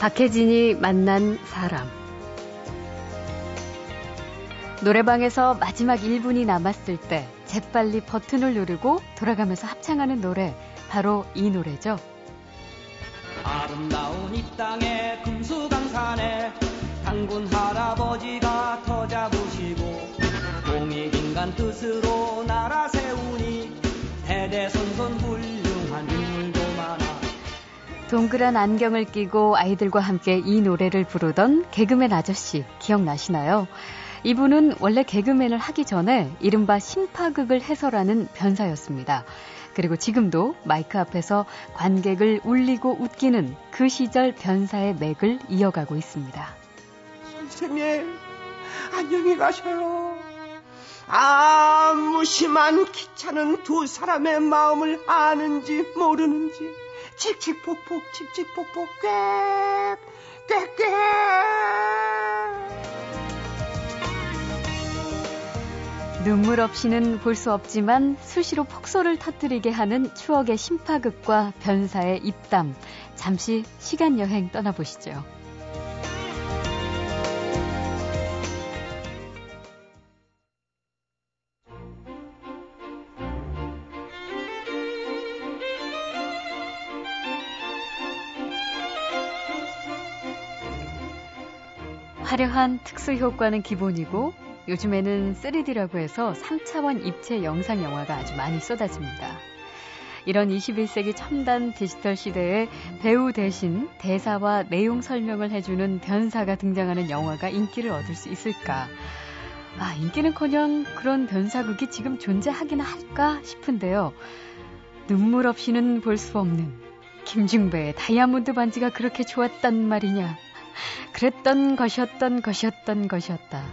박혜진이 만난 사람. 노래방에서 마지막 1분이 남았을 때 재빨리 버튼을 누르고 돌아가면서 합창하는 노래, 바로 이 노래죠. 아름다운 이 땅에 금수강산에 당군 할아버지가 터 잡으시고 공익인간 뜻으로 나라 동그란 안경을 끼고 아이들과 함께 이 노래를 부르던 개그맨 아저씨 기억나시나요? 이분은 원래 개그맨을 하기 전에 이른바 심파극을 해설하는 변사였습니다. 그리고 지금도 마이크 앞에서 관객을 울리고 웃기는 그 시절 변사의 맥을 이어가고 있습니다. 선생님, 안녕히 가셔요. 아, 무심한 기차는 두 사람의 마음을 아는지 모르는지 칙칙폭폭 칙칙폭폭 꽥 꽥꽥 눈물 없이는 볼 수 없지만 수시로 폭소를 터뜨리게 하는 추억의 심파극과 변사의 입담. 잠시 시간 여행 떠나보시죠. 화려한 특수 효과는 기본이고 요즘에는 3D라고 해서 3차원 입체 영상 영화가 아주 많이 쏟아집니다. 이런 21세기 첨단 디지털 시대에 배우 대신 대사와 내용 설명을 해주는 변사가 등장하는 영화가 인기를 얻을 수 있을까? 아, 인기는커녕 그런 변사극이 지금 존재하기나 할까 싶은데요. 눈물 없이는 볼 수 없는 김중배의 다이아몬드 반지가 그렇게 좋았단 말이냐. 그랬던 것이었던 것이었던 것이었다.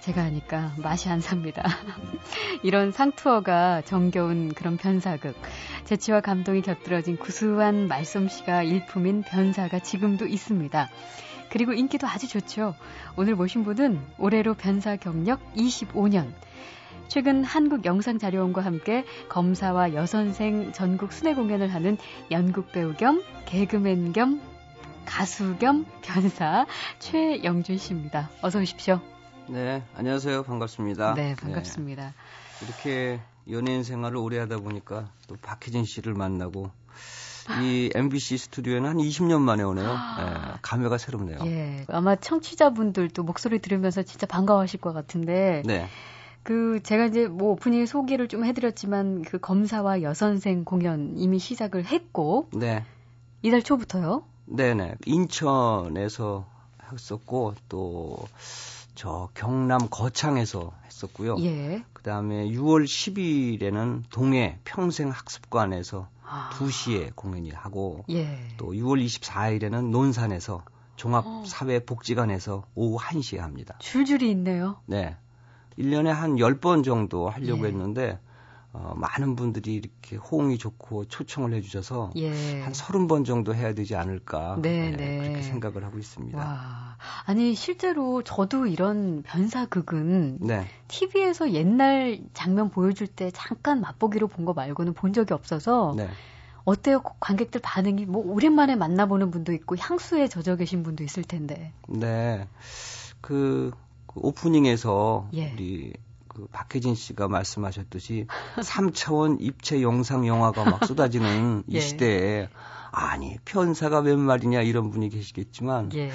제가 하니까 맛이 안 삽니다. 이런 상투어가 정겨운 그런 변사극. 재치와 감동이 곁들어진 구수한 말솜씨가 일품인 변사가 지금도 있습니다. 그리고 인기도 아주 좋죠. 오늘 모신 분은 올해로 변사 경력 25년. 최근 한국 영상 자료원과 함께 검사와 여선생 전국 순회 공연을 하는 연극 배우 겸 개그맨 겸 가수 겸 변사 최영준 씨입니다. 어서 오십시오. 네, 안녕하세요. 반갑습니다. 네, 반갑습니다. 네, 이렇게 연예인 생활을 오래 하다 보니까 또 박혜진 씨를 만나고 이 MBC 스튜디오에는 한 20년 만에 오네요. 네, 감회가 새롭네요. 예, 아마 청취자분들도 목소리 들으면서 진짜 반가워하실 것 같은데. 네. 그 제가 이제 뭐 오프닝 소개를 좀 해드렸지만 그 검사와 여선생 공연 이미 시작을 했고. 네. 이달 초부터요? 네네. 인천에서 했었고 또 저 경남 거창에서 했었고요. 예. 그다음에 6월 10일에는 동해 평생학습관에서 아. 2시에 공연이 하고 예. 또 6월 24일에는 논산에서 종합사회복지관에서 오후 1시에 합니다. 줄줄이 있네요. 네. 1년에 한 10번 정도 하려고 예. 했는데 어, 많은 분들이 이렇게 호응이 좋고 초청을 해주셔서 예. 한 서른 번 정도 해야 되지 않을까 네, 네, 네. 그렇게 생각을 하고 있습니다. 와. 아니 실제로 저도 이런 변사극은 네. TV에서 옛날 장면 보여줄 때 잠깐 맛보기로 본 거 말고는 본 적이 없어서 네. 어때요? 관객들 반응이 뭐 오랜만에 만나보는 분도 있고 향수에 젖어 계신 분도 있을 텐데. 네, 그, 그 오프닝에서 예. 우리 그 박혜진 씨가 말씀하셨듯이 3차원 입체 영상 영화가 막 쏟아지는 이 예. 시대에 아니 편사가 웬 말이냐 이런 분이 계시겠지만 예.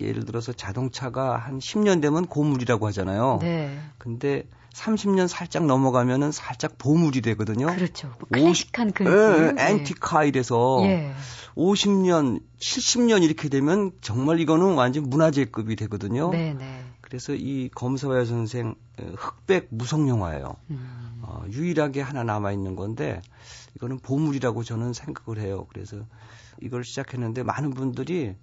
예를 들어서 자동차가 한 10년 되면 고물이라고 하잖아요. 네. 근데 30년 살짝 넘어가면은 살짝 보물이 되거든요. 그렇죠. 뭐 클래식한 그 예, 예, 앤티카 이래서 예. 50년, 70년 이렇게 되면 정말 이거는 완전 문화재급이 되거든요. 네, 네. 그래서 이 검사와의 선생 흑백 무성 영화예요. 음. 어, 유일하게 하나 남아 있는 건데 이거는 보물이라고 저는 생각을 해요. 그래서 이걸 시작했는데 많은 분들이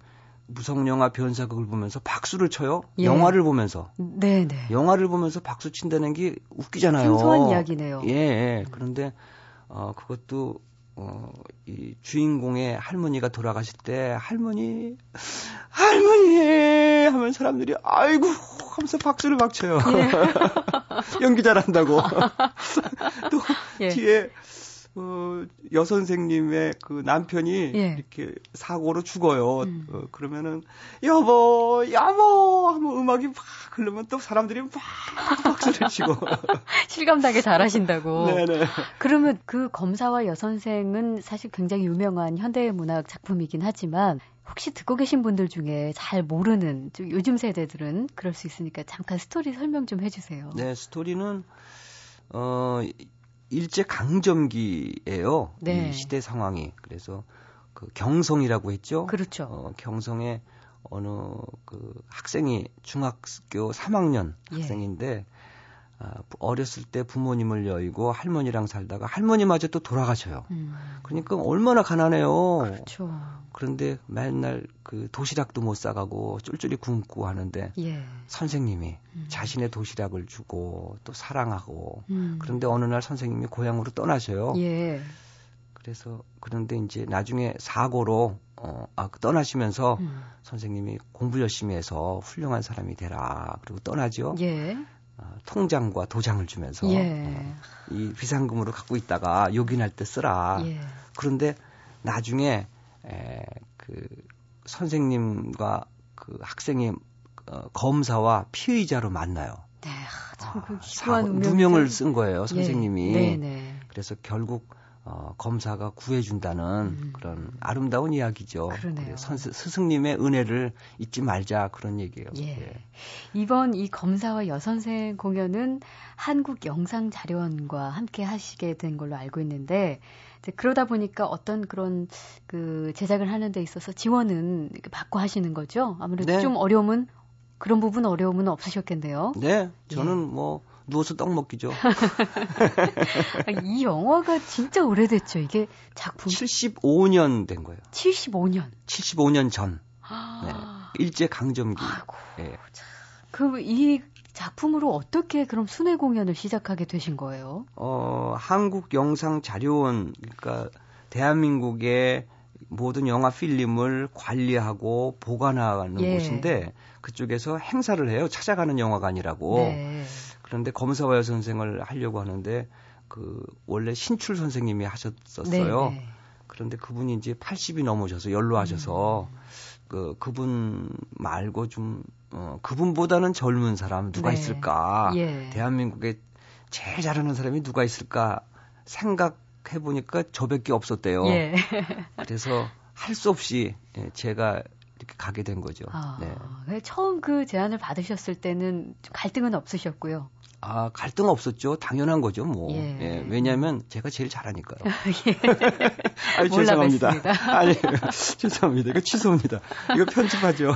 무성 영화 변사극을 보면서 박수를 쳐요. 예. 영화를 보면서. 네, 네. 영화를 보면서 박수 친다는 게 웃기잖아요. 생소한 이야기네요. 예, 예. 그런데 어 그것도 어, 이 주인공의 할머니가 돌아가실 때 할머니 할머니 하면 사람들이 아이고 하면서 박수를 막 쳐요. 예. 연기 잘한다고. 또 예. 뒤에 어, 여선생님의 그 남편이 예. 이렇게 사고로 죽어요. 음. 어, 그러면은 여보, 여보 하면 음악이 막 흐르면 또 사람들이 막 박수를 치고 실감나게 잘하신다고. 네네. 그러면 그 검사와 여선생은 사실 굉장히 유명한 현대 문학 작품이긴 하지만 혹시 듣고 계신 분들 중에 잘 모르는 요즘 세대들은 그럴 수 있으니까 잠깐 스토리 설명 좀 해주세요. 네, 스토리는 어 일제 강점기예요. 네. 이 시대 상황이 그래서 그 경성이라고 했죠. 그렇죠. 어, 경성에 어느 그 학생이 중학교 3학년 예. 학생인데 아, 어렸을 때 부모님을 여의고 할머니랑 살다가 할머니마저 또 돌아가셔요. 음. 그러니까 얼마나 가난해요. 그렇죠. 그런데 맨날 그 도시락도 못 사가고 쫄쫄이 굶고 하는데 예. 선생님이 음. 자신의 도시락을 주고 또 사랑하고 음. 그런데 어느 날 선생님이 고향으로 떠나셔요. 예. 그래서 그런데 이제 나중에 사고로 어, 아, 그 떠나시면서 음. 선생님이 공부 열심히 해서 훌륭한 사람이 되라. 그리고 떠나죠. 예. 어, 통장과 도장을 주면서 예. 어, 이 비상금으로 갖고 있다가 요긴할 때 쓰라. 예. 그런데 나중에 에, 그 선생님과 그 학생이 어, 검사와 피의자로 만나요. 네, 참 아, 사, 누명을 쓴 거예요, 선생님이. 예. 네, 네. 그래서 결국 어, 검사가 구해준다는 음. 그런 아름다운 이야기죠. 그러네요. 선, 스승님의 은혜를 잊지 말자 그런 얘기예요. 예. 예. 이번 이 검사와 여선생 공연은 한국영상자료원과 함께 하시게 된 걸로 알고 있는데 그러다 보니까 어떤 그런 그 제작을 하는 데 있어서 지원은 받고 하시는 거죠. 아무래도 네. 좀 어려움은 그런 부분 어려움은 없으셨겠네요. 네, 저는 예. 뭐 누워서 떡 먹기죠. 이 영화가 진짜 오래됐죠. 이게 작품 75년 된 거예요. 75년. 75년 전. 네. 일제 강점기. 아이고. 네. 그이 작품으로 어떻게 그럼 순회 공연을 시작하게 되신 거예요? 어, 한국 영상 자료원 그러니까 대한민국의 모든 영화 필름을 관리하고 보관하는 예. 곳인데 그쪽에서 행사를 해요. 찾아가는 영화관이라고. 네. 그런데 검사와 여 선생을 하려고 하는데 그 원래 신출 선생님이 하셨었어요. 네, 네. 그런데 그분이 이제 80이 넘으셔서 연로하셔서 음. 그 그분 말고 좀 어, 그분보다는 젊은 사람 누가 네. 있을까? 예. 대한민국에 제일 잘하는 사람이 누가 있을까 생각해 보니까 저밖에 없었대요. 예. 그래서 할 수 없이 예, 제가 이렇게 가게 된 거죠. 아, 네. 처음 그 제안을 받으셨을 때는 갈등은 없으셨고요. 아, 갈등 없었죠. 당연한 거죠, 뭐. 예. 예 왜냐하면 제가 제일 잘하니까요. 예. 아니, 죄송합니다. 아니, 죄송합니다. 이거 취소입니다. 이거 편집하죠.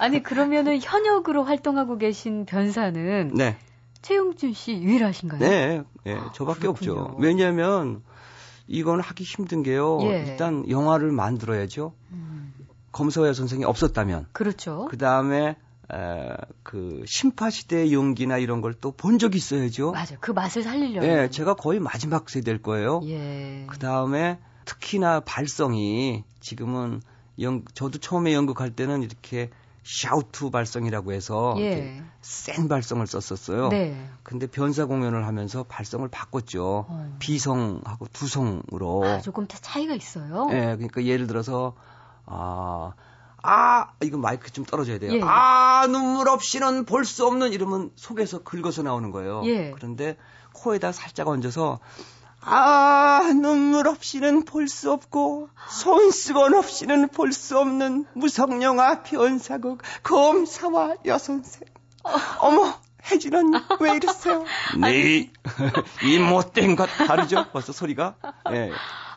아니, 그러면은 현역으로 활동하고 계신 변사는 네. 최용준 씨 유일하신가요? 네, 네 저밖에 아, 없죠. 왜냐하면 이건 하기 힘든 게요. 예. 일단 영화를 만들어야죠. 음. 검서야 선생이 없었다면. 그렇죠. 그 다음에 에, 그 심파 시대의 용기나 이런 걸 또 본 적이 있어야죠. 맞아. 그 맛을 살리려고. 예, 제가 거의 마지막 세대일 거예요. 예. 그 다음에 특히나 발성이 지금은 연, 저도 처음에 연극할 때는 이렇게 샤우트 발성이라고 해서 예. 센 발성을 썼었어요. 네. 근데 변사 공연을 하면서 발성을 바꿨죠. 어. 비성하고 두성으로. 아, 조금 차이가 있어요. 예, 그러니까 예를 들어서 아 아, 이거 마이크 좀 떨어져야 돼요. 예. 아, 눈물 없이는 볼 수 없는 이러면 속에서 긁어서 나오는 거예요. 예. 그런데 코에다 살짝 얹어서 아, 눈물 없이는 볼 수 없고 손수건 없이는 볼 수 없는 무성영화 변사극 검사와 여선생. 어. 머 혜진은 왜 이러세요? 네, 이 못된 것 다르죠? 벌써 소리가. 예.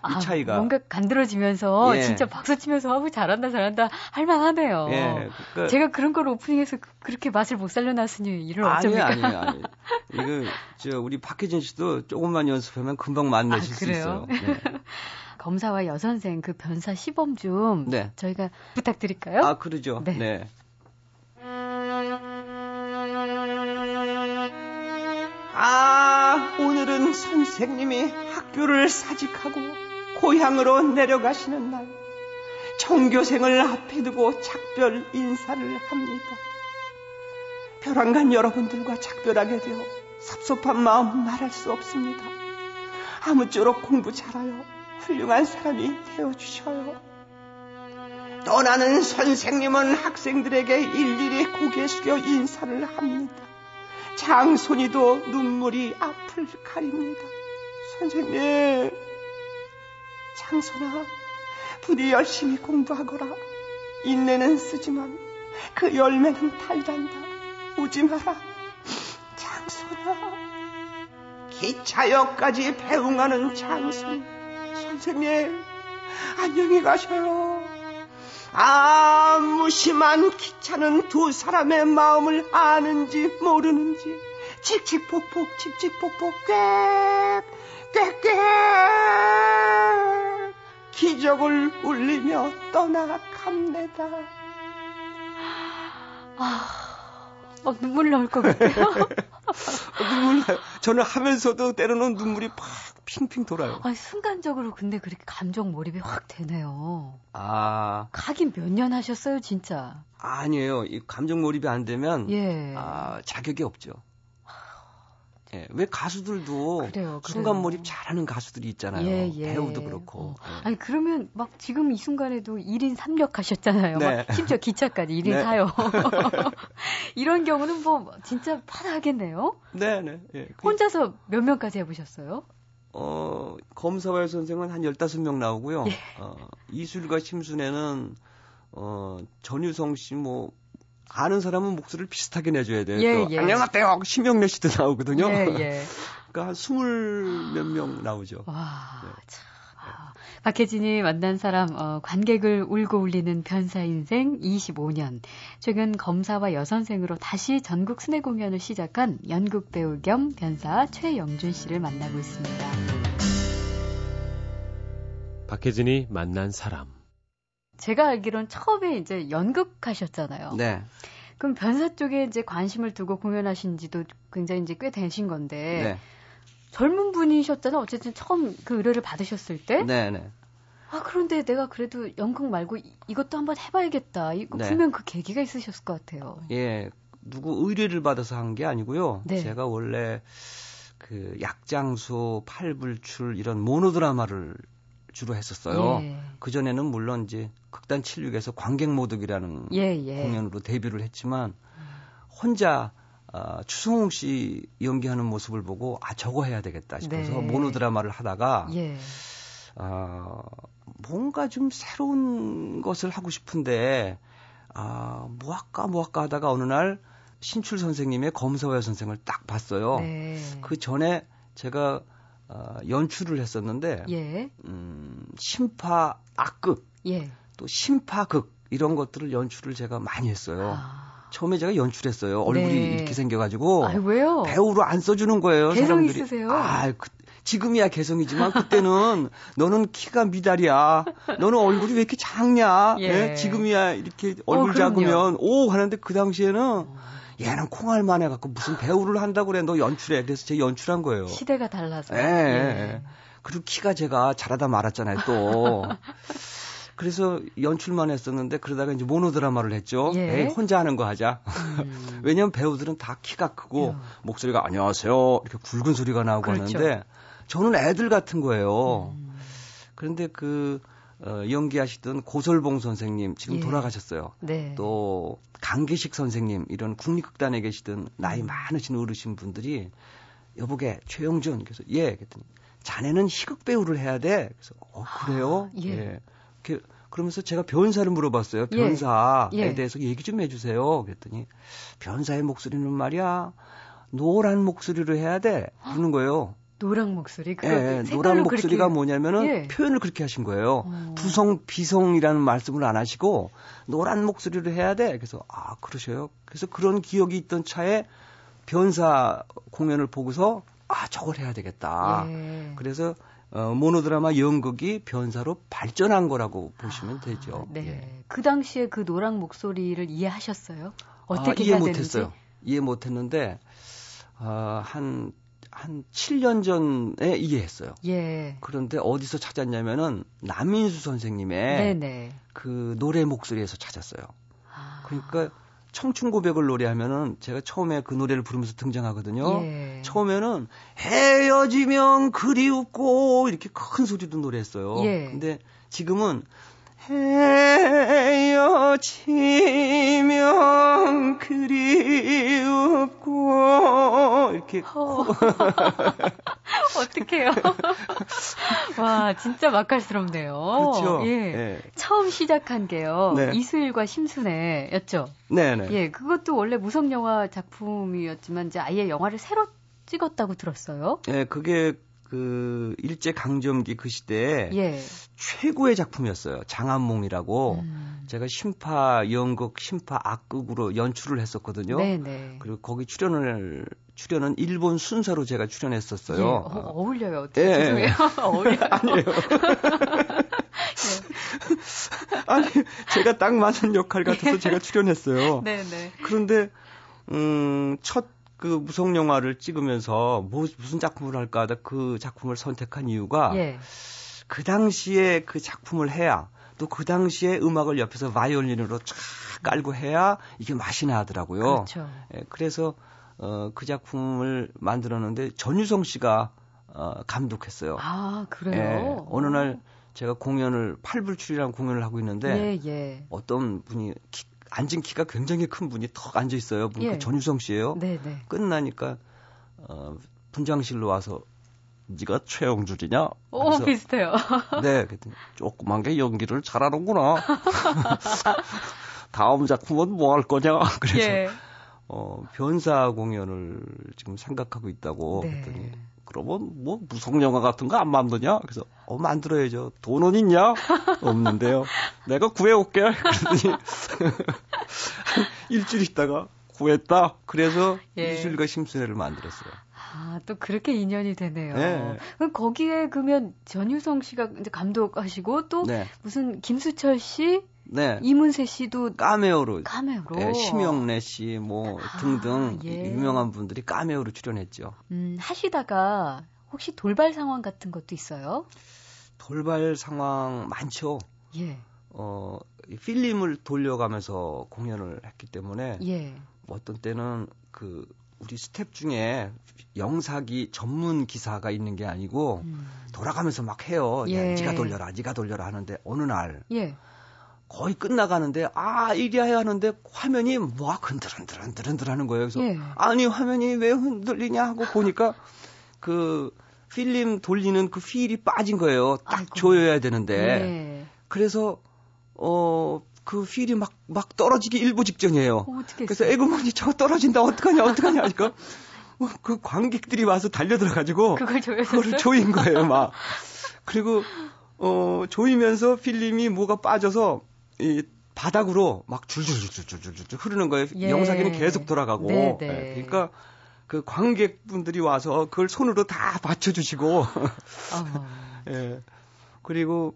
네. 이 아, 차이가 뭔가 간드러지면서 예. 진짜 박수 치면서 하고 잘한다 잘한다 할만하네요. 예. 그 제가 그런 걸 오프닝에서 그렇게 맛을 못 살려놨으니 이를 어쩝니까? 아니 아니 아니. 이거 저 우리 박혜진 씨도 조금만 연습하면 금방 만나실 아, 수 있어요. 네. 검사와 여선생 그 변사 시범 좀 네. 저희가 부탁드릴까요? 아 그러죠. 네. 네. 아, 오늘은 선생님이 학교를 사직하고 고향으로 내려가시는 날, 청교생을 앞에 두고 작별 인사를 합니다. 벼랑간 여러분들과 작별하게 되어 섭섭한 마음 말할 수 없습니다. 아무쪼록 공부 잘하여 훌륭한 사람이 되어주셔요. 떠나는 선생님은 학생들에게 일일이 고개 숙여 인사를 합니다. 장손이도 눈물이 앞을 가립니다. 선생님, 장손아, 부디 열심히 공부하거라. 인내는 쓰지만 그 열매는 달단다. 오지 마라. 장손아. 기차역까지 배웅하는 장손. 선생님, 안녕히 가셔요. 아, 무심한 기차는 두 사람의 마음을 아는지 모르는지 칙칙폭폭 칙칙폭폭 꽥 꽥꽥 기적을 울리며 떠나갑니다. 아, 어, 눈물 나올 것 같아요. 어, 눈물 나요. 저는 하면서도 때로는 눈물이 팍 핑핑 돌아요. 아, 순간적으로 근데 그렇게 감정 몰입이 확 되네요. 아. 가긴 몇 년 하셨어요, 진짜? 아니에요. 이 감정 몰입이 안 되면 예. 아, 자격이 없죠. 예, 왜 가수들도 그래요, 순간 몰입 잘하는 가수들이 있잖아요. 예, 예. 배우도 그렇고. 예. 아니 그러면 막 지금 이 순간에도 1인 3역 하셨잖아요. 네. 심지어 기차까지 1인 네. 4역. 이런 경우는 뭐 진짜 파다하겠네요. 네, 네. 예. 그 혼자서 몇 명까지 해 보셨어요? 어, 검사발 선생은 한 15명 나오고요. 예. 어, 이술과 심순애는 어, 전유성 씨 뭐 아는 사람은 목소리를 비슷하게 내줘야 돼요. 예, 또 예. 안녕하세요. 심영래 씨도 나오거든요. 예, 예. 그러니까 한 스물 몇 명 나오죠. 와, 네. 참. 아, 박혜진이 만난 사람, 어, 관객을 울고 울리는 변사 인생 25년. 최근 검사와 여선생으로 다시 전국 순회 공연을 시작한 연극 배우 겸 변사 최영준 씨를 만나고 있습니다. 박혜진이 만난 사람. 제가 알기론 처음에 이제 연극 하셨잖아요. 네. 그럼 변사 쪽에 이제 관심을 두고 공연하신 지도 굉장히 이제 꽤 되신 건데. 네. 젊은 분이셨잖아요. 어쨌든 처음 그 의뢰를 받으셨을 때. 네, 네. 아, 그런데 내가 그래도 연극 말고 이것도 한번 해봐야겠다. 이거 네. 분명 그 계기가 있으셨을 것 같아요. 예. 누구 의뢰를 받아서 한 게 아니고요. 네. 제가 원래 그 약장수, 팔불출 이런 모노드라마를 주로 했었어요. 예. 그 전에는 물론 이제 극단 76에서 관객 모독이라는 예, 예. 공연으로 데뷔를 했지만 혼자 아, 추성웅 씨 연기하는 모습을 보고 아 저거 해야 되겠다 싶어서 네. 모노 드라마를 하다가 예. 아, 뭔가 좀 새로운 것을 하고 싶은데 아, 뭐 할까 뭐 할까 하다가 어느 날 신출 선생님의 검사와 선생을 딱 봤어요. 네. 그 전에 제가 어, 연출을 했었는데 예. 음, 심파 악극 예. 또 심파극 이런 것들을 연출을 제가 많이 했어요. 아. 처음에 제가 연출했어요. 얼굴이 네. 이렇게 생겨가지고 아, 왜요? 배우로 안 써주는 거예요. 개성 사람들이. 있으세요? 아, 그, 지금이야 개성이지만 그때는 너는 키가 미달이야. 너는 얼굴이 왜 이렇게 작냐? 예. 네? 지금이야 이렇게 얼굴 어, 작으면 오 하는데 그 당시에는. 어. 얘는 콩알만 해갖고 무슨 배우를 한다고 그래. 너 연출해. 그래서 제가 연출한 거예요. 시대가 달라서. 예. 예. 그리고 키가 제가 잘하다 말았잖아요, 또. 그래서 연출만 했었는데 그러다가 이제 모노 드라마를 했죠. 예. 에이, 혼자 하는 거 하자. 음. 왜냐면 배우들은 다 키가 크고 야. 목소리가 안녕하세요 이렇게 굵은 소리가 나오고 그렇죠. 하는데 저는 애들 같은 거예요. 음. 그런데 그 어, 연기하시던 고설봉 선생님 지금 예. 돌아가셨어요. 네. 또 강계식 선생님 이런 국립극단에 계시던 나이 음. 많으신 어르신 분들이 여보게 최영준 그래서 예 그랬더니 자네는 희극 배우를 해야 돼. 그래서 어 그래요? 아, 예. 예. 그, 그러면서 제가 변사를 물어봤어요. 예. 변사에 예. 대해서 얘기 좀 해주세요. 그랬더니 변사의 목소리는 말이야 노란 목소리로 해야 돼. 그러는 거예요. 노랑 목소리? 그 예, 노란 목소리가 그렇게... 뭐냐면은 예. 표현을 그렇게 하신 거예요. 어. 부성, 비성이라는 말씀을 안 하시고 노란 목소리로 해야 돼. 그래서 아 그러셔요. 그래서 그런 기억이 있던 차에 변사 공연을 보고서 아 저걸 해야 되겠다. 예. 그래서 어, 모노드라마 연극이 변사로 발전한 거라고 보시면 되죠. 아, 네. 예. 그 당시에 그 노랑 목소리를 이해하셨어요? 어떻게 아, 이해 못했어요. 이해 못했는데 어, 한 한 7년 전에 이해했어요. 예. 그런데 어디서 찾았냐면은 남인수 선생님의 네네. 그 노래 목소리에서 찾았어요. 아. 그러니까 청춘 고백을 노래하면은 제가 처음에 그 노래를 부르면서 등장하거든요. 예. 처음에는 헤어지면 그리웠고 이렇게 큰 소리도 노래했어요. 예. 근데 지금은 헤어지면 그리웠고 이렇게 어. 어떡해요. 와, 진짜 맛깔스럽네요. 그렇죠. 예. 네. 처음 시작한 게요. 네. 이수일과 심순애였죠. 네, 네. 예, 그것도 원래 무성 영화 작품이었지만 이제 아예 영화를 새로 찍었다고 들었어요. 예, 그게 그 일제 강점기 그 시대에 예. 최고의 작품이었어요. 장안몽이라고 음. 제가 심파 연극 심파 악극으로 연출을 했었거든요. 네네. 네. 그리고 거기 출연을 출연은 일본 순서로 제가 출연했었어요. 예. 어, 울려요 예. 죄송해요. 어울려요. 아니에요. 네. 아니 제가 딱 맞는 역할 같아서 예. 제가 출연했어요. 네네. 네. 그런데 음, 첫 그 무성 영화를 찍으면서 뭐 무슨 작품을 할까 하다 그 작품을 선택한 이유가 예. 그 당시에 그 작품을 해야 또 그 당시에 음악을 옆에서 바이올린으로 쫙 깔고 해야 이게 맛이 나더라고요. 그렇죠. 예, 그래서 어, 그 작품을 만들었는데 전유성 씨가 어, 감독했어요. 아 그래요? 예, 어느 날 제가 공연을 팔불출이라는 공연을 하고 있는데 예, 예. 어떤 분이 키, 앉은 키가 굉장히 큰 분이 턱 앉아 있어요. 그 예. 전유성 씨예요. 네네. 네. 끝나니까 어, 분장실로 와서 네가 최영주이냐? 오 비슷해요. 네, 그랬더니 조그만 게 연기를 잘하는구나. 다음 작품은 뭐 할 거냐? 그래서 예. 어, 변사 공연을 지금 생각하고 있다고 네. 그랬더니 그러면 뭐 무성 영화 같은 거 안 만드냐? 그래서 어 만들어야죠. 돈은 있냐? 없는데요. 내가 구해올게. 그랬더니 일주일 있다가 구했다. 그래서 예. 이술과 심수회를 만들었어요. 아, 또 그렇게 인연이 되네요. 네. 그럼 거기에 그러면 전유성 씨가 이제 감독하시고 또 네. 무슨 김수철 씨, 네. 이문세 씨도 까메오로 까메오로 네, 심형래 씨 뭐 등등 아, 예. 유명한 분들이 까메오로 출연했죠. 음, 하시다가 혹시 돌발 상황 같은 것도 있어요? 돌발 상황 많죠. 예. 어, 필름을 돌려가면서 공연을 했기 때문에 예. 어떤 때는 그 우리 스텝 중에 영사기 전문 기사가 있는 게 아니고 음. 돌아가면서 막 해요. 예. 야, 네가 돌려라, 네가 돌려라 하는데 어느 날 예. 거의 끝나가는데 아 이리야 하는데 화면이 막 흔들흔들 흔들흔들 하는 거예요. 그래서 예. 아니 화면이 왜 흔들리냐 하고 보니까 그 필름 돌리는 그 휠이 빠진 거예요. 딱 아이고. 조여야 되는데 예. 그래서 어. 그 휠이 막, 막 떨어지기 일부 직전이에요. 어, 그래서 에그머니 저거 떨어진다, 어떡하냐, 어떡하냐 하니까, 뭐, 그 관객들이 와서 달려들어가지고, 그걸 그거를 조인 거예요, 막. 그리고, 어, 조이면서 필름이 뭐가 빠져서, 이 바닥으로 막 줄줄줄줄줄줄줄 흐르는 거예요. 예. 영상기는 계속 돌아가고. 네네. 네. 네, 그러니까 그 관객분들이 와서 그걸 손으로 다 받쳐주시고. 예. 그리고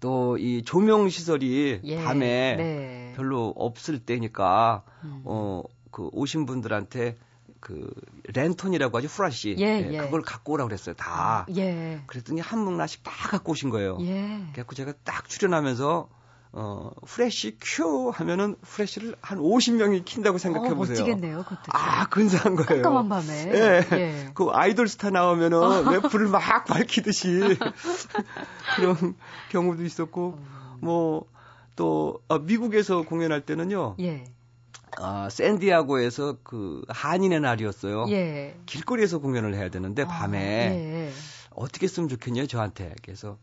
또 이 조명 시설이 예. 밤에 네. 별로 없을 때니까 음. 어그 오신 분들한테 그 랜턴이라고 하죠 후라시 예, 예, 예. 그걸 갖고 오라 그랬어요 다 예. 그랬더니 한 뭉나씩 다 갖고 오신 거예요 예. 그래갖고 제가 딱 출연하면서 어, 플래시 큐 하면은 플래시를 한 50명이 킨다고 생각해 보세요. 어, 멋지겠네요, 그것도. 아, 근사한 거예요. 깜깜한 밤에. 예. 예. 그 아이돌 스타 나오면은 왜 불을 막 밝히듯이 그런 경우도 있었고 어. 뭐또 아, 미국에서 공연할 때는요. 예. 아, 샌디에고에서 그 한인의 날이었어요. 예. 길거리에서 공연을 해야 되는데 밤에 아, 예. 어떻게 쓰면 좋겠냐 저한테. 그래서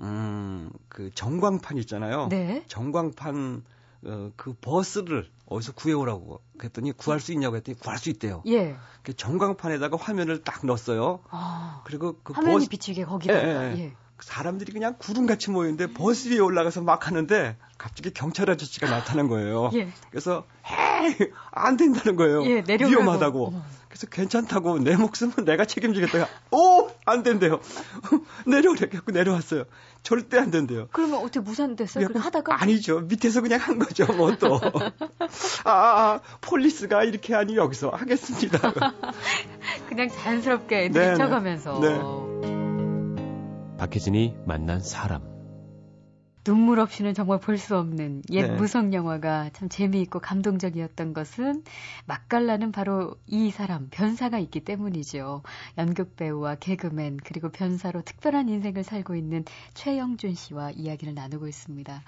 음, 그 전광판 있잖아요. 네. 전광판 어, 그 버스를 어디서 구해오라고 그랬더니 구할 수 있냐고 했더니 구할 수 있대요. 예. 그 전광판에다가 화면을 딱 넣었어요. 아, 그리고 그 화면이 버스, 비치게 거기다가. 예, 예. 예. 사람들이 그냥 구름같이 모이는데 버스 위에 올라가서 막 하는데 갑자기 경찰 아저씨가 나타난 거예요. 예. 그래서 헤이 안 된다는 거예요. 예, 위험하다고. 어머. 그래서 괜찮다고 내 목숨은 내가 책임지겠다가 오 안 된대요. 내려오래 갖고 내려왔어요. 절대 안 된대요. 그러면 어떻게 무산됐어요? 그럼 하다가 아니죠. 밑에서 그냥 한 거죠. 뭐 또. 아, 아, 폴리스가 이렇게 하니 여기서 하겠습니다. 그냥 자연스럽게 들쳐가면서. 네. 네. 박혜진이 만난 사람. 눈물 없이는 정말 볼 수 없는 옛 네. 무성 영화가 참 재미있고 감동적이었던 것은 맛깔나는 바로 이 사람 변사가 있기 때문이죠. 연극 배우와 개그맨 그리고 변사로 특별한 인생을 살고 있는 최영준 씨와 이야기를 나누고 있습니다.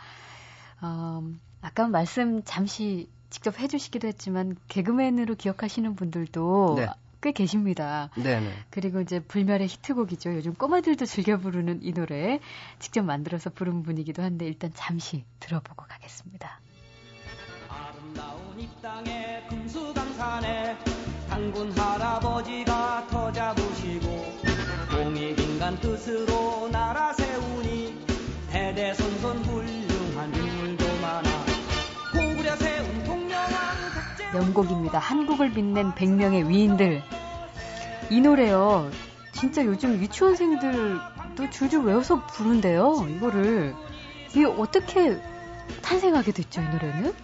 어, 아까 말씀 잠시 직접 해주시기도 했지만 개그맨으로 기억하시는 분들도 네. 꽤 계십니다. 네네. 그리고 이제 불멸의 히트곡이죠. 요즘 꼬마들도 즐겨 부르는 이 노래 직접 만들어서 부른 분이기도 한데 일단 잠시 들어보고 가겠습니다. 아름다운 이 땅에 금수강산에 당군 할아버지가 터 잡으시고 공익인간 뜻으로 나라 세우니 대대손손 훌륭한 인물도 많아 고구려 세운 명곡입니다. 한국을 빛낸 100명의 위인들. 이 노래요. 진짜 요즘 유치원생들도 줄줄 외워서 부른대요. 이거를. 이게 어떻게 탄생하게 됐죠, 이 노래는?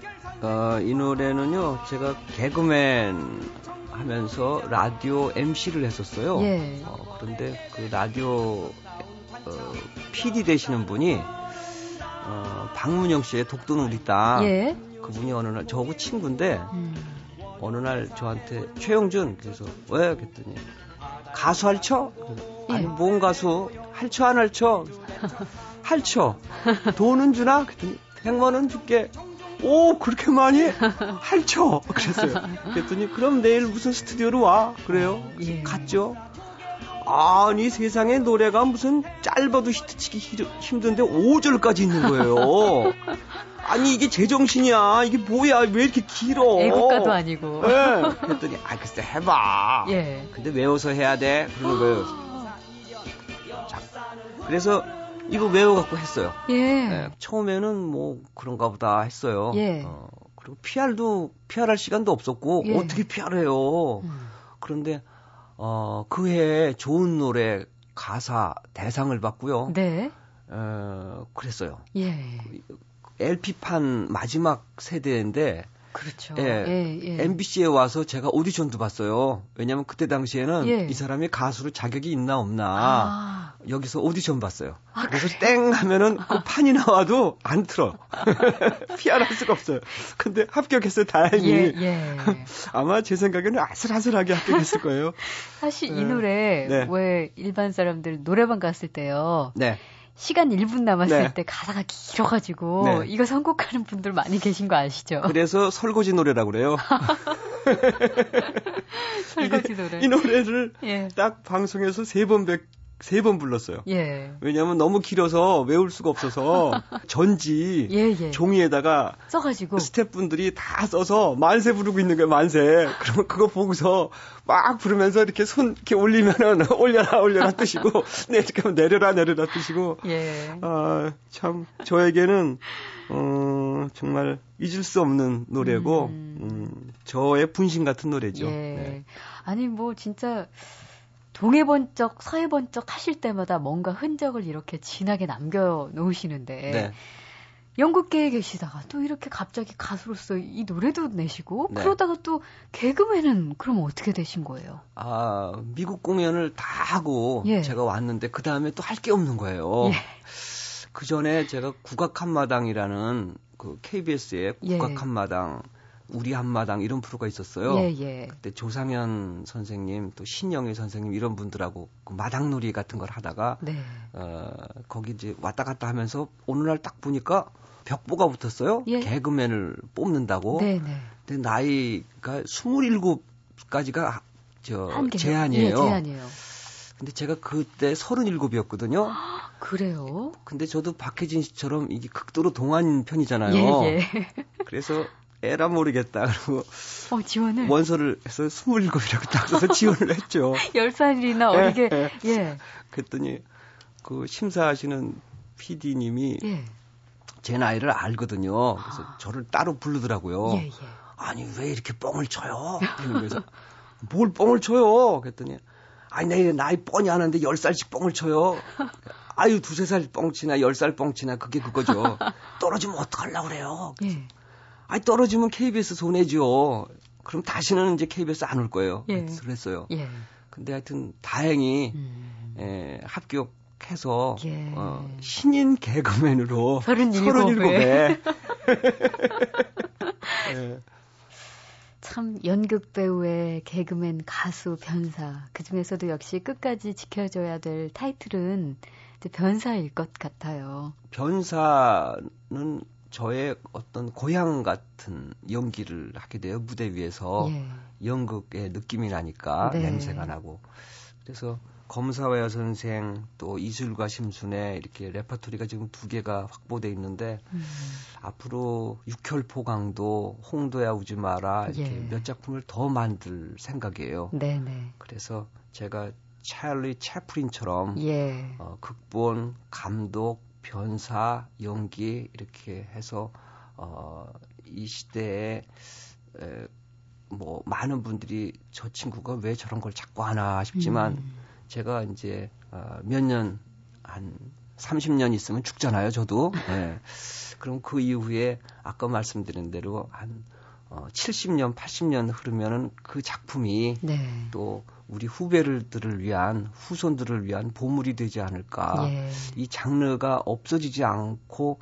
어, 이 노래는요, 제가 개그맨 하면서 라디오 MC를 했었어요. 예. 어, 그런데 그 라디오 어, PD 되시는 분이 어, 박문영 씨의 독도는 우리 땅. 예. 그분이 어느 날 저하고 친구인데 음. 어느 날 저한테 최영준 그래서 왜 그랬더니 가수 할쳐? 예. 아니 뭔 가수 할쳐 안 할쳐? 할쳐 돈은 주나? 그랬더니 100만 원 줄게. 오 그렇게 많이 할쳐 그랬어요. 그랬더니 그럼 내일 무슨 스튜디오로 와 그래요. 예. 갔죠. 아니 세상에 노래가 무슨 짧아도 히트치기 힘든데 5절까지 있는 거예요. 아니 이게 제정신이야. 이게 뭐야? 왜 이렇게 길어? 애국가도 아니고. 네. 그랬더니 아 글쎄 해봐. 예. 근데 외워서 해야 돼. 그러는 거예요. 자, 그래서 이거 외워갖고 했어요. 예. 네, 처음에는 뭐 그런가 보다 했어요. 예. 어, 그리고 PR도 PR할 시간도 없었고 예. 어떻게 PR해요? 음. 그런데 어, 그 해에 좋은 노래 가사 대상을 받고요. 네. 어, 그랬어요. 예. LP판 마지막 세대인데 그렇죠. 예, 예, 예. MBC에 와서 제가 오디션도 봤어요. 왜냐면 그때 당시에는 예. 이 사람이 가수로 자격이 있나 없나 아. 여기서 오디션 봤어요. 아, 그래서 그래? 땡 하면은 그 판이 나와도 안 틀어. 피할할 수가 없어요. 근데 합격했어요. 다행히. 예, 예. 아마 제 생각에는 아슬아슬하게 합격했을 거예요. 사실 이 네. 노래 네. 왜 일반 사람들 노래방 갔을 때요. 네. 시간 1분 남았을 네. 때 가사가 길어가지고 네. 이거 선곡하는 분들 많이 계신 거 아시죠? 그래서 설거지 노래라고 그래요. 설거지 노래. 이 노래를 예. 딱 방송에서 세 번 세 번 불렀어요. 예. 왜냐하면 너무 길어서 외울 수가 없어서 전지 예, 예. 종이에다가 써가지고 스태프분들이 다 써서 만세 부르고 있는 거예요. 만세. 그러면 그거 보고서 막 부르면서 이렇게 손 이렇게 올리면은 올려라 올려라 뜻이고 네 이렇게 하면 내려라 내려라 뜻이고. 예. 아참 저에게는 어 정말 잊을 수 없는 노래고 음. 음 저의 분신 같은 노래죠. 예. 네. 아니 뭐 진짜. 동해 번쩍 서해 번쩍 하실 때마다 뭔가 흔적을 이렇게 진하게 남겨 놓으시는데 네. 영국계에 계시다가 또 이렇게 갑자기 가수로서 이 노래도 내시고 네. 그러다가 또 개그맨은 그럼 어떻게 되신 거예요? 아 미국 공연을 다 하고 예. 제가 왔는데 그 다음에 또 할 게 없는 거예요. 예. 그 전에 제가 국악 한마당이라는 그 KBS의 국악 예. 한마당 우리 한마당 이런 프로가 있었어요. 예, 예. 그때 조상현 선생님 또 신영애 선생님 이런 분들하고 그 마당놀이 같은 걸 하다가 네. 어 거기 이제 왔다 갔다 하면서 어느 날 딱 보니까 벽보가 붙었어요. 예. 개그맨을 뽑는다고. 네, 네. 근데 나이가 27까지가 저 제한이에요. 예, 제한이에요. 근데 제가 그때 37이었거든요. 그래요? 근데 저도 박혜진 씨처럼 이게 극도로 동안 편이잖아요. 예, 예. 그래서 에라 모르겠다. 그리고 어, 지원을 원서를 해서 27이라고 딱 써서 지원을 했죠. 10살이나 어리게 예, 예. 예. 그랬더니 그 심사하시는 PD님이 예. 제 나이를 알거든요. 그래서 아. 저를 따로 부르더라고요. 예, 예. 아니 왜 이렇게 뻥을 쳐요? 그래서 뭘 뻥을 쳐요? 그랬더니 아니 내 나이 뻔히 아는데 10살씩 뻥을 쳐요. 아유 두세 살 뻥치나 10살 뻥치나 그게 그거죠. 떨어지면 어떡하려고 그래요. 예. 아니 떨어지면 KBS 손해죠. 그럼 다시는 이제 KBS 안 올 거예요. 예. 그랬어요. 예. 근데 하여튼 다행히 음. 에, 예, 합격 해서 예. 어, 신인 개그맨으로 37에, 37에. 네. 참 연극 배우의 개그맨 가수 변사 그 중에서도 역시 끝까지 지켜줘야 될 타이틀은 변사일 것 같아요. 변사는 저의 어떤 고향 같은 연기를 하게 돼요 무대 위에서 예. 연극의 느낌이 나니까 네. 냄새가 나고 그래서 검사와여 선생 또 이술과 심순의 이렇게 레퍼토리가 지금 두 개가 확보돼 있는데 음. 앞으로 육혈포강도 홍도야 우지 마라 이렇게 예. 몇 작품을 더 만들 생각이에요. 네네. 그래서 제가 찰리 채프린처럼 예. 어, 극본, 감독, 변사, 연기 이렇게 해서 어, 이 시대에 에, 뭐 많은 분들이 저 친구가 왜 저런 걸 자꾸 하나 싶지만 음. 제가 이제 어, 몇년 한 30년 있으면 죽잖아요, 저도. 네. 그럼 그 이후에 아까 말씀드린 대로 한 어, 70년, 80년 흐르면은 그 작품이 네. 또 우리 후배들을 위한 후손들을 위한 보물이 되지 않을까. 예. 이 장르가 없어지지 않고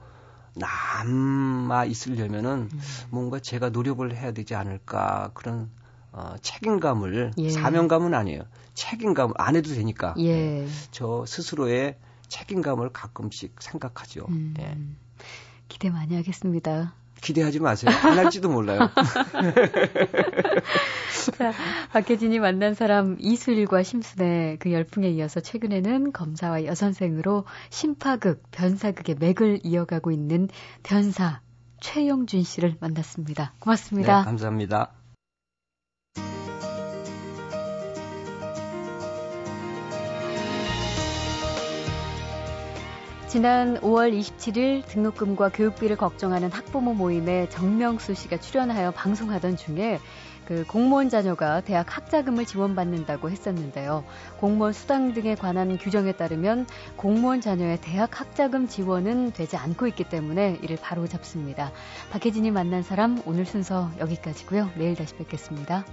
남아 있으려면은 음. 뭔가 제가 노력을 해야 되지 않을까 그런 어, 책임감을 예. 사명감은 아니에요. 책임감 안 해도 되니까 예. 네. 저 스스로의 책임감을 가끔씩 생각하죠. 음. 예. 기대 많이 하겠습니다. 기대하지 마세요. 안 할지도 몰라요. 자, 박혜진이 만난 사람 이수일과 심순의 그 열풍에 이어서 최근에는 검사와 여선생으로 심파극, 변사극의 맥을 이어가고 있는 변사 최영준 씨를 만났습니다. 고맙습니다. 네, 감사합니다. 지난 5월 27일 등록금과 교육비를 걱정하는 학부모 모임에 정명수 씨가 출연하여 방송하던 중에 그 공무원 자녀가 대학 학자금을 지원받는다고 했었는데요. 공무원 수당 등에 관한 규정에 따르면 공무원 자녀의 대학 학자금 지원은 되지 않고 있기 때문에 이를 바로 잡습니다. 박혜진이 만난 사람 오늘 순서 여기까지고요. 내일 다시 뵙겠습니다.